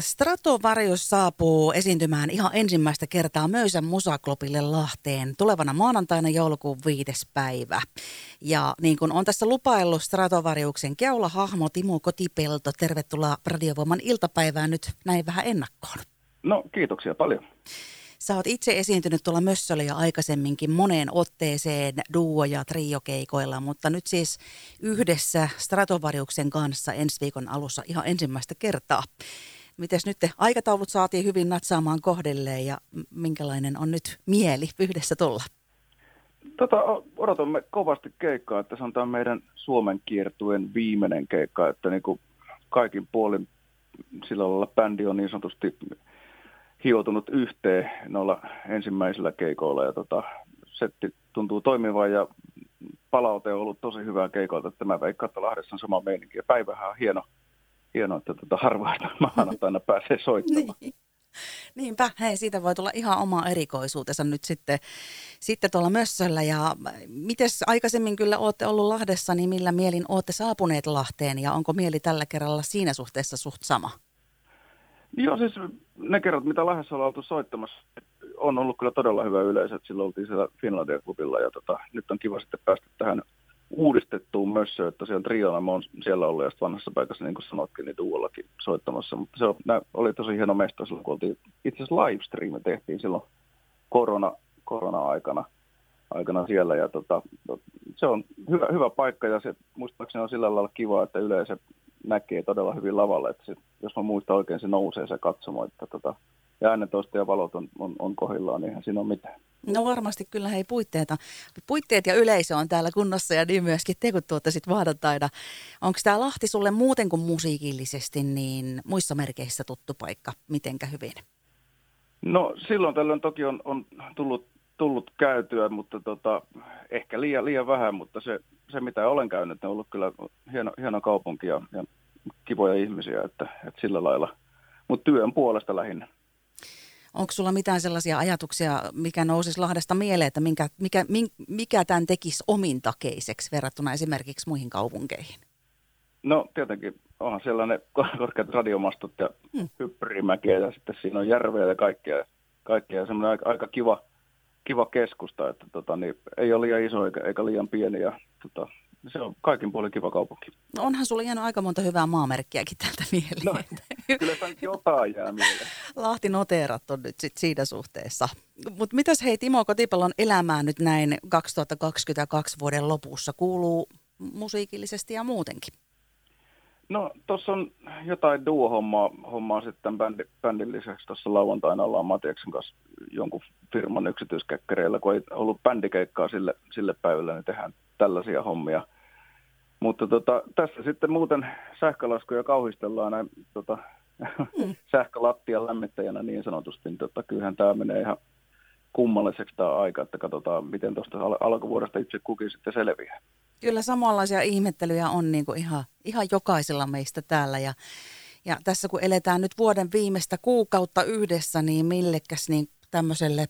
Stratovarius saapuu esiintymään ihan ensimmäistä kertaa Möysän musaklopille Lahteen tulevana maanantaina joulukuun viides päivä. Ja niin kuin on tässä lupaillut Stratovariuksen keulahahmo Timo Kotipelto, tervetuloa Radiovoiman iltapäivään nyt näin vähän ennakkoon. No kiitoksia paljon. Sä oot itse esiintynyt tuolla Mössöllä jo aikaisemminkin moneen otteeseen duo- ja triokeikoilla, mutta nyt siis yhdessä Stratovariuksen kanssa ensi viikon alussa ihan ensimmäistä kertaa. Mites nyt te aikataulut saatiin hyvin natsaamaan kohdelleen ja minkälainen on nyt mieli yhdessä tulla? Tota, odotamme kovasti keikkaa, että se on tämä meidän Suomen kiertuen viimeinen keikka, että niin kuin kaikin puolin sillä lailla bändi on niin sanotusti hioutunut yhteen noilla ensimmäisillä keikoilla ja tota, setti tuntuu toimivan ja palaute on ollut tosi hyvää keikoilta, että mä veikkaan, että Lahdessa on sama meininki ja päivähän on hieno, hieno että tota, harvaa maanantaina pääsee soittamaan. niin. Niinpä, hei, siitä voi tulla ihan oma erikoisuutensa nyt sitten, sitten tuolla Mössöllä. Ja mites aikaisemmin kyllä olette ollut Lahdessa, niin millä mielin olette saapuneet Lahteen ja onko mieli tällä kerralla siinä suhteessa suht sama? Joo, siis ne kerrat, mitä Lahdessa ollaan oltu soittamassa, on ollut kyllä todella hyvä yleisö, että silloin oltiin siellä Finlandia-klubilla ja tota, nyt on kiva sitten päästä tähän uudistettuun mössöön, että tosiaan triona mä oon siellä ollut ja vanhassa paikassa, niin kuin sanotkin, niin uudellakin soittamassa. Mutta se oli tosi hieno mesto silloin, kun oltiin, itse asiassa livestream tehtiin silloin korona, korona-aikana aikana siellä. Ja tota, se on hyvä, hyvä paikka ja se muistaakseni on sillä lailla kiva, että yleensä näkee todella hyvin lavalle, että se, jos mä muistan oikein, se nousee se katsomo, että tota, ja äänentoista ja valot on, on, on kohdillaan, niin eihän siinä ole mitään. No varmasti kyllä hei puitteita. Puitteet ja yleisö on täällä kunnossa ja niin myöskin te, kun tuotte sitten. Onko tämä Lahti sulle muuten kuin musiikillisesti niin muissa merkeissä tuttu paikka? Mitenkä hyvin? No silloin tällöin toki on, on tullut, tullut käytyä, mutta tota, ehkä liian, liian vähän, mutta se, se mitä olen käynyt, on ollut kyllä hieno, hieno kaupunki ja, ja kivoja ihmisiä, että, että sillä lailla. Mutta työn puolesta lähinnä. Onko sulla mitään sellaisia ajatuksia, mikä nousisi Lahdesta mieleen, että minkä, mikä, mikä tämän tekisi omintakeiseksi verrattuna esimerkiksi muihin kaupunkeihin? No tietenkin onhan sellainen korkeat radiomastot ja hmm. hyppyrimäkiä ja sitten siinä on järveä ja kaikkea. kaikkea. Semmoinen aika, aika kiva, kiva keskusta, että tota, niin ei ole liian iso eikä, eikä liian pieni ja tota, se on kaikin puolin kiva kaupunki. No onhan sulla jäänyt aika monta hyvää maamerkkiäkin täältä mieleen. No, kyllä jotain jää mieleen. Lahti noteerat on nyt sit siinä suhteessa. Mutta mitäs hei Timo Kotipallon elämään nyt näin 2022 vuoden lopussa kuuluu musiikillisesti ja muutenkin? No tuossa on jotain duo-hommaa hommaa sitten bändi, bändin lisäksi. Tuossa lauantaina ollaan Matiaksen kanssa jonkun firman yksityiskäkkäreillä, kun ei ollut bändikeikkaa sille, sille päivälle, niin tehdään tällaisia hommia. Mutta tota, tässä sitten muuten sähkölaskuja kauhistellaan näin tota, mm. sähkölattian lämmittäjänä niin sanotusti. Niin tota, kyllähän tämä menee ihan kummalliseksi tämä aika, että katsotaan, miten tuosta al- alkuvuodesta itse kukin sitten selviää. Kyllä samanlaisia ihmettelyjä on niin kuin ihan, ihan jokaisella meistä täällä ja, ja tässä kun eletään nyt vuoden viimeistä kuukautta yhdessä, niin millekäs niin tämmöiselle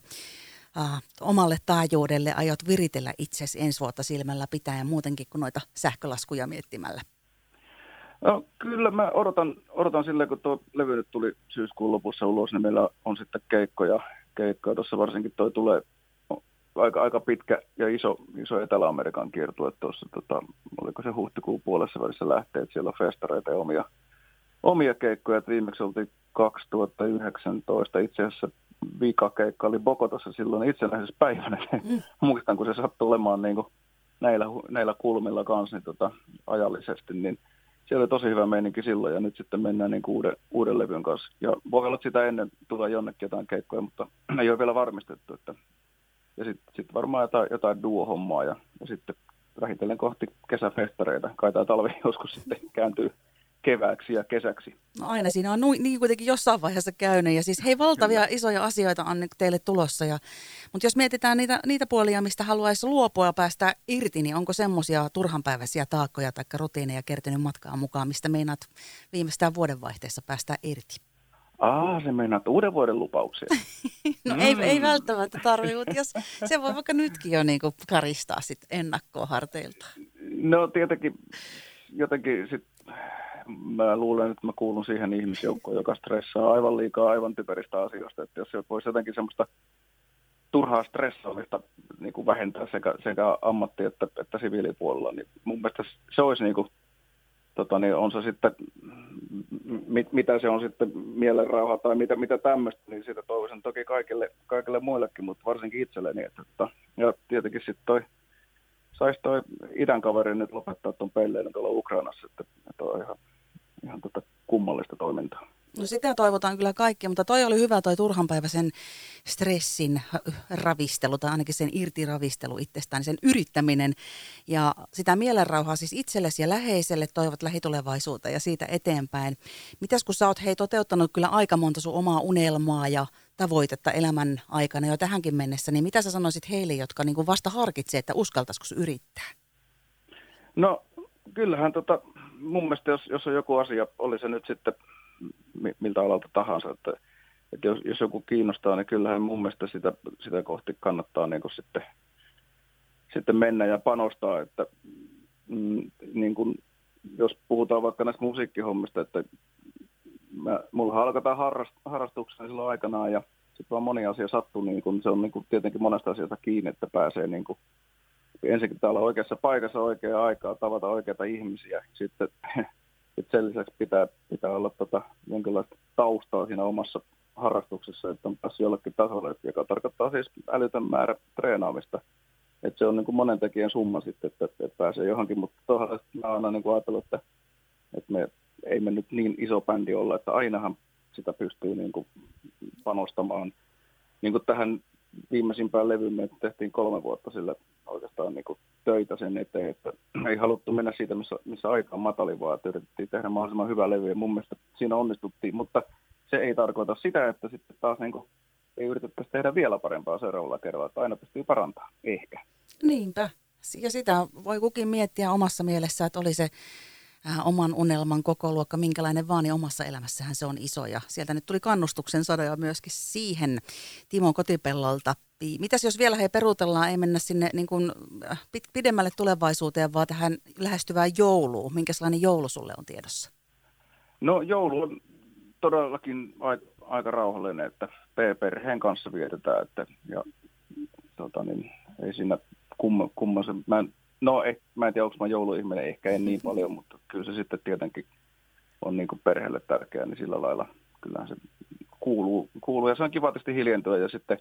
äh, omalle taajuudelle aiot viritellä itsesi ensi vuotta silmällä pitäen muutenkin kuin noita sähkölaskuja miettimällä? No, kyllä mä odotan, odotan silleen, kun tuo levy nyt tuli syyskuun lopussa ulos, niin meillä on sitten keikkoja. keikkoja. Tuossa varsinkin toi tulee aika, aika pitkä ja iso, iso Etelä-Amerikan kiertue tuossa, tota, oliko se huhtikuun puolessa välissä lähtee, että siellä on festareita ja omia, omia keikkoja. Et viimeksi oltiin 2019 itse asiassa viikakeikka oli Bogotassa silloin itsenäisyyspäivänä. Mm. Muistan, kun se sattui olemaan niin kuin näillä, näillä kulmilla kanssa niin tota, ajallisesti, niin siellä oli tosi hyvä meininki silloin ja nyt sitten mennään niin uuden, uuden levyn kanssa. Ja voi olla, että sitä ennen tulee jonnekin jotain keikkoja, mutta ei ole vielä varmistettu. Että... Ja sitten sit varmaan jotain, jotain duo-hommaa ja, ja sitten vähitellen kohti kesäfestareita. Kai tämä talvi joskus sitten kääntyy kevääksi ja kesäksi. No aina siinä on niin kuitenkin jossain vaiheessa käynyt ja siis hei valtavia Kyllä. isoja asioita on teille tulossa. Ja, mutta jos mietitään niitä, niitä puolia, mistä haluaisi luopua ja päästä irti, niin onko semmoisia turhanpäiväisiä taakkoja tai rutiineja kertynyt matkaan mukaan, mistä meinaat viimeistään vuodenvaihteessa päästä irti? Ah, se meinaat uuden vuoden lupauksia. no mm. ei, ei välttämättä tarvitse, mutta jos se voi vaikka nytkin jo niin karistaa sit ennakkoa harteilta. No tietenkin jotenkin sit mä luulen, että mä kuulun siihen ihmisjoukkoon, joka stressaa aivan liikaa aivan typeristä asioista. Että jos voisi jotenkin semmoista turhaa stressaamista niin kuin vähentää sekä, sekä ammatti- että, että siviilipuolella, niin mun mielestä se olisi niin kuin, tota, niin on se sitten, mit, mitä se on sitten mielenrauha tai mitä, mitä tämmöistä, niin sitä toivoisin toki kaikille, kaikille muillekin, mutta varsinkin itselleni. Että, että, ja tietenkin sitten toi, saisi toi idän kaveri nyt lopettaa tuon pelleilyn tuolla Ukrainassa, että, että on ihan, ihan tota kummallista toimintaa. No sitä toivotaan kyllä kaikki, mutta toi oli hyvä toi turhanpäiväisen stressin ravistelu tai ainakin sen irtiravistelu itsestään, sen yrittäminen ja sitä mielenrauhaa siis itsellesi ja läheiselle toivot lähitulevaisuutta ja siitä eteenpäin. Mitäs kun sä oot hei toteuttanut kyllä aika monta sun omaa unelmaa ja tavoitetta elämän aikana jo tähänkin mennessä, niin mitä sä sanoisit heille, jotka niin vasta harkitsee, että uskaltaisiko yrittää? No kyllähän tota, mun mielestä jos, jos on joku asia, oli se nyt sitten miltä alalta tahansa. Että, että jos, jos joku kiinnostaa, niin kyllähän mun mielestä sitä, sitä kohti kannattaa niin kuin sitten, sitten mennä ja panostaa. Että, mm, niin kuin, jos puhutaan vaikka näistä musiikkihommista, että mä, mulla alkaa harrast, harrastuksena silloin aikanaan ja sitten vaan moni asia sattuu, niin kun se on niin kun tietenkin monesta asiasta kiinni, että pääsee niin kun, ensinnäkin täällä oikeassa paikassa oikeaa aikaa, tavata oikeita ihmisiä. Sitten sitten sen lisäksi pitää, pitää olla tota, jonkinlaista taustaa siinä omassa harrastuksessa, että on päässyt jollekin tasolle, joka tarkoittaa siis älytön määrä treenaamista. Että se on niin kuin monen tekijän summa sitten, että, että pääsee johonkin, mutta toisaalta mä oon aina niin kuin ajatellut, että, että me ei me nyt niin iso bändi olla, että ainahan sitä pystyy niin kuin panostamaan. Niin kuin tähän viimeisimpään levyyn me tehtiin kolme vuotta sillä oikeastaan niin kuin töitä sen eteen, että ei haluttu mennä siitä, missä, missä aika on matali, vaan että yritettiin tehdä mahdollisimman hyvä levy ja mun mielestä siinä onnistuttiin, mutta se ei tarkoita sitä, että sitten taas niin kuin, ei yritettäisi tehdä vielä parempaa seuraavalla kerralla, että aina pystyy parantamaan, ehkä. Niinpä, ja sitä voi kukin miettiä omassa mielessä, että oli se äh, oman unelman koko luokka, minkälainen vaan, niin omassa elämässähän se on iso. Ja sieltä nyt tuli kannustuksen sadoja myöskin siihen Timo Kotipellolta. Mitäs jos vielä he peruutellaan, ei mennä sinne niin kuin äh, pidemmälle tulevaisuuteen, vaan tähän lähestyvään jouluun. Minkälainen joulu sulle on tiedossa? No joulu on todellakin aika, aika rauhallinen, että perheen kanssa vietetään, että, ja tota niin, ei siinä kumma, kumma se, mä en No, eh, mä en tiedä, onko mä jouluihminen, ehkä en niin paljon, mutta kyllä se sitten tietenkin on niin kuin perheelle tärkeää, niin sillä lailla kyllähän se kuuluu, kuuluu. Ja se on kiva tietysti hiljentyä ja sitten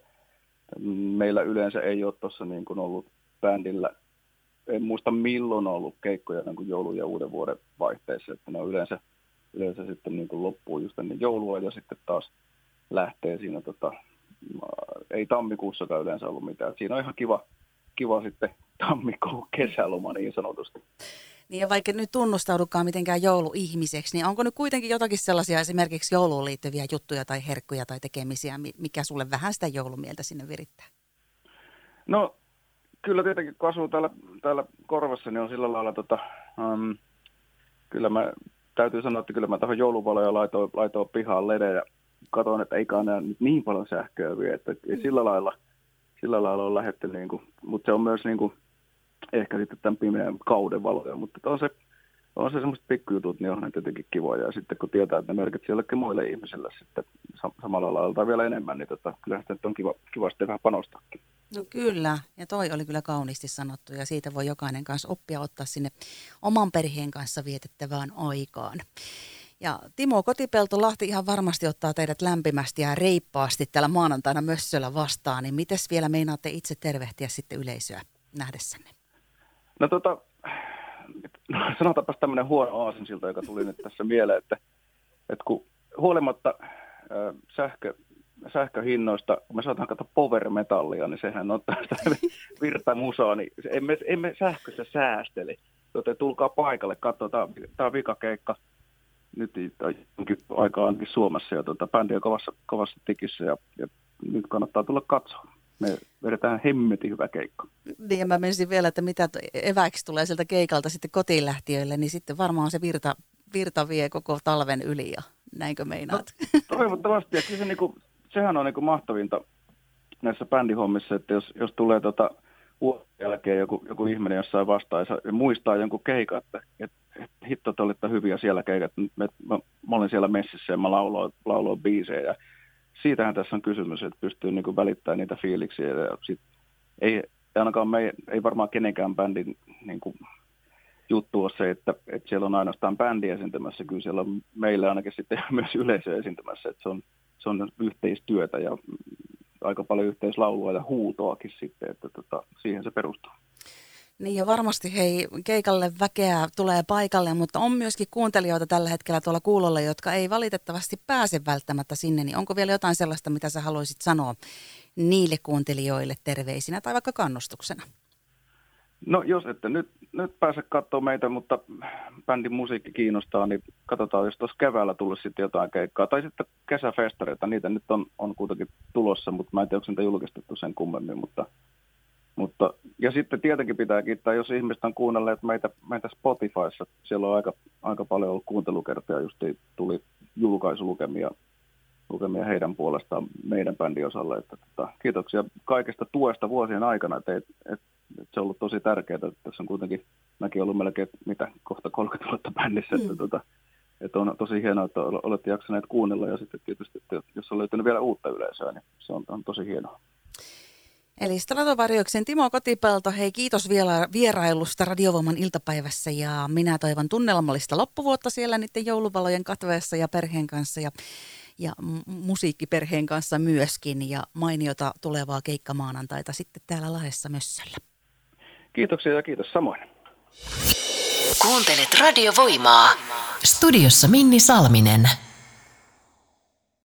meillä yleensä ei ole tuossa niin kuin ollut bändillä, en muista milloin on ollut keikkoja niin kuin joulun ja uuden vuoden vaihteessa, että ne on yleensä, yleensä sitten niin kuin loppuu just ennen joulua ja sitten taas lähtee siinä, tota, ei tammikuussakaan yleensä ollut mitään. Siinä on ihan kiva, kiva sitten tammikuun kesäloma niin sanotusti. Niin ja vaikka nyt tunnustaudukaan mitenkään jouluihmiseksi, niin onko nyt kuitenkin jotakin sellaisia esimerkiksi jouluun liittyviä juttuja tai herkkuja tai tekemisiä, mikä sulle vähän sitä joulumieltä sinne virittää? No kyllä tietenkin, kun asuu täällä, täällä korvassa, niin on sillä lailla, tota, um, kyllä mä täytyy sanoa, että kyllä mä tuohon jouluvaloja laitoin, laitoin pihaan ledejä. Katoin, että ei enää nyt niin paljon sähköä vie, että mm. sillä lailla, sillä lailla on lähetty, niin kuin, mutta se on myös niin kuin, ehkä sitten tämän pimeän kauden valoja, mutta on se, on se semmoiset pikkujutut, niin onhan tietenkin kivoja. Ja sitten kun tietää, että ne merkitsee jollekin muille ihmisille sitten samalla lailla vielä enemmän, niin tota, kyllähän sitten on kiva, kiva sitten vähän panostakin. No kyllä, ja toi oli kyllä kauniisti sanottu, ja siitä voi jokainen kanssa oppia ottaa sinne oman perheen kanssa vietettävään aikaan. Ja Timo Kotipelto Lahti ihan varmasti ottaa teidät lämpimästi ja reippaasti täällä maanantaina Mössöllä vastaan, niin mites vielä meinaatte itse tervehtiä sitten yleisöä nähdessänne? No tota, no, sanotaanpas tämmöinen huono aasinsilta, joka tuli nyt tässä mieleen, että, että kun huolimatta äh, sähkö, sähköhinnoista, kun me saadaan katsoa power metallia, niin sehän on tästä virtamusaa, niin emme, emme sähkössä säästele. Joten tulkaa paikalle, katsotaan, tämä on vikakeikka nyt jonkin aikaa ainakin Suomessa, ja tuota, bändi on kovassa, kovassa tikissä, ja, ja nyt kannattaa tulla katsomaan me vedetään hemmetin hyvä keikka. Niin ja mä menisin vielä, että mitä eväiksi tulee sieltä keikalta sitten kotiin lähtiöille, niin sitten varmaan se virta, virta vie koko talven yli ja näinkö meinaat? No, toivottavasti ja se, niin kuin, sehän on niin kuin mahtavinta näissä bändihommissa, että jos, jos tulee tota, vuoden jälkeen joku, joku ihminen jossain vastaa ja muistaa jonkun keikan, että, että, että hitto, te olitte hyviä siellä keikat. Mä, mä, mä olin siellä messissä ja mä lauloin, lauloin biisejä ja siitähän tässä on kysymys, että pystyy niin välittämään niitä fiiliksiä ja sit ei, ainakaan me, ei varmaan kenenkään bändin niin kuin, juttu on se, että, että siellä on ainoastaan bändi esiintymässä, kyllä siellä on meillä ainakin sitten myös yleisö esiintymässä, että se on, se on yhteistyötä ja aika paljon yhteislaulua ja huutoakin sitten, että tota, siihen se perustuu. Niin ja varmasti hei, keikalle väkeä tulee paikalle, mutta on myöskin kuuntelijoita tällä hetkellä tuolla kuulolla, jotka ei valitettavasti pääse välttämättä sinne. Niin onko vielä jotain sellaista, mitä sä haluaisit sanoa niille kuuntelijoille terveisinä tai vaikka kannustuksena? No jos ette nyt, nyt pääse katsomaan meitä, mutta bändin musiikki kiinnostaa, niin katsotaan, jos tuossa keväällä tulisi sitten jotain keikkaa. Tai sitten kesäfestareita, niitä nyt on, on kuitenkin tulossa, mutta mä en tiedä, onko niitä julkistettu sen kummemmin. Mutta, mutta, ja sitten tietenkin pitää kiittää, jos ihmiset on kuunnelleet meitä, meitä Spotifyssa. Siellä on aika, aika paljon ollut kuuntelukertoja, just tuli julkaisulukemia lukemia heidän puolestaan meidän bändin osalle. Että, tota, kiitoksia kaikesta tuesta vuosien aikana. Että, et, et, et se on ollut tosi tärkeää. Että tässä on kuitenkin, mäkin ollut melkein mitä, kohta 30 vuotta bändissä. Mm. Että, tota, että on tosi hienoa, että olette jaksaneet kuunnella ja sitten tietysti, että jos on löytynyt vielä uutta yleisöä, niin se on, on tosi hienoa. Eli Stratovarjoksen Timo Kotipelto, hei kiitos vielä vierailusta Radiovoiman iltapäivässä ja minä toivon tunnelmallista loppuvuotta siellä niiden jouluvalojen katveessa ja perheen kanssa ja ja musiikkiperheen kanssa myöskin ja mainiota tulevaa keikkamaanantaita sitten täällä Lahdessa Mössöllä. Kiitoksia ja kiitos samoin. Kuuntelet radiovoimaa. Studiossa Minni Salminen.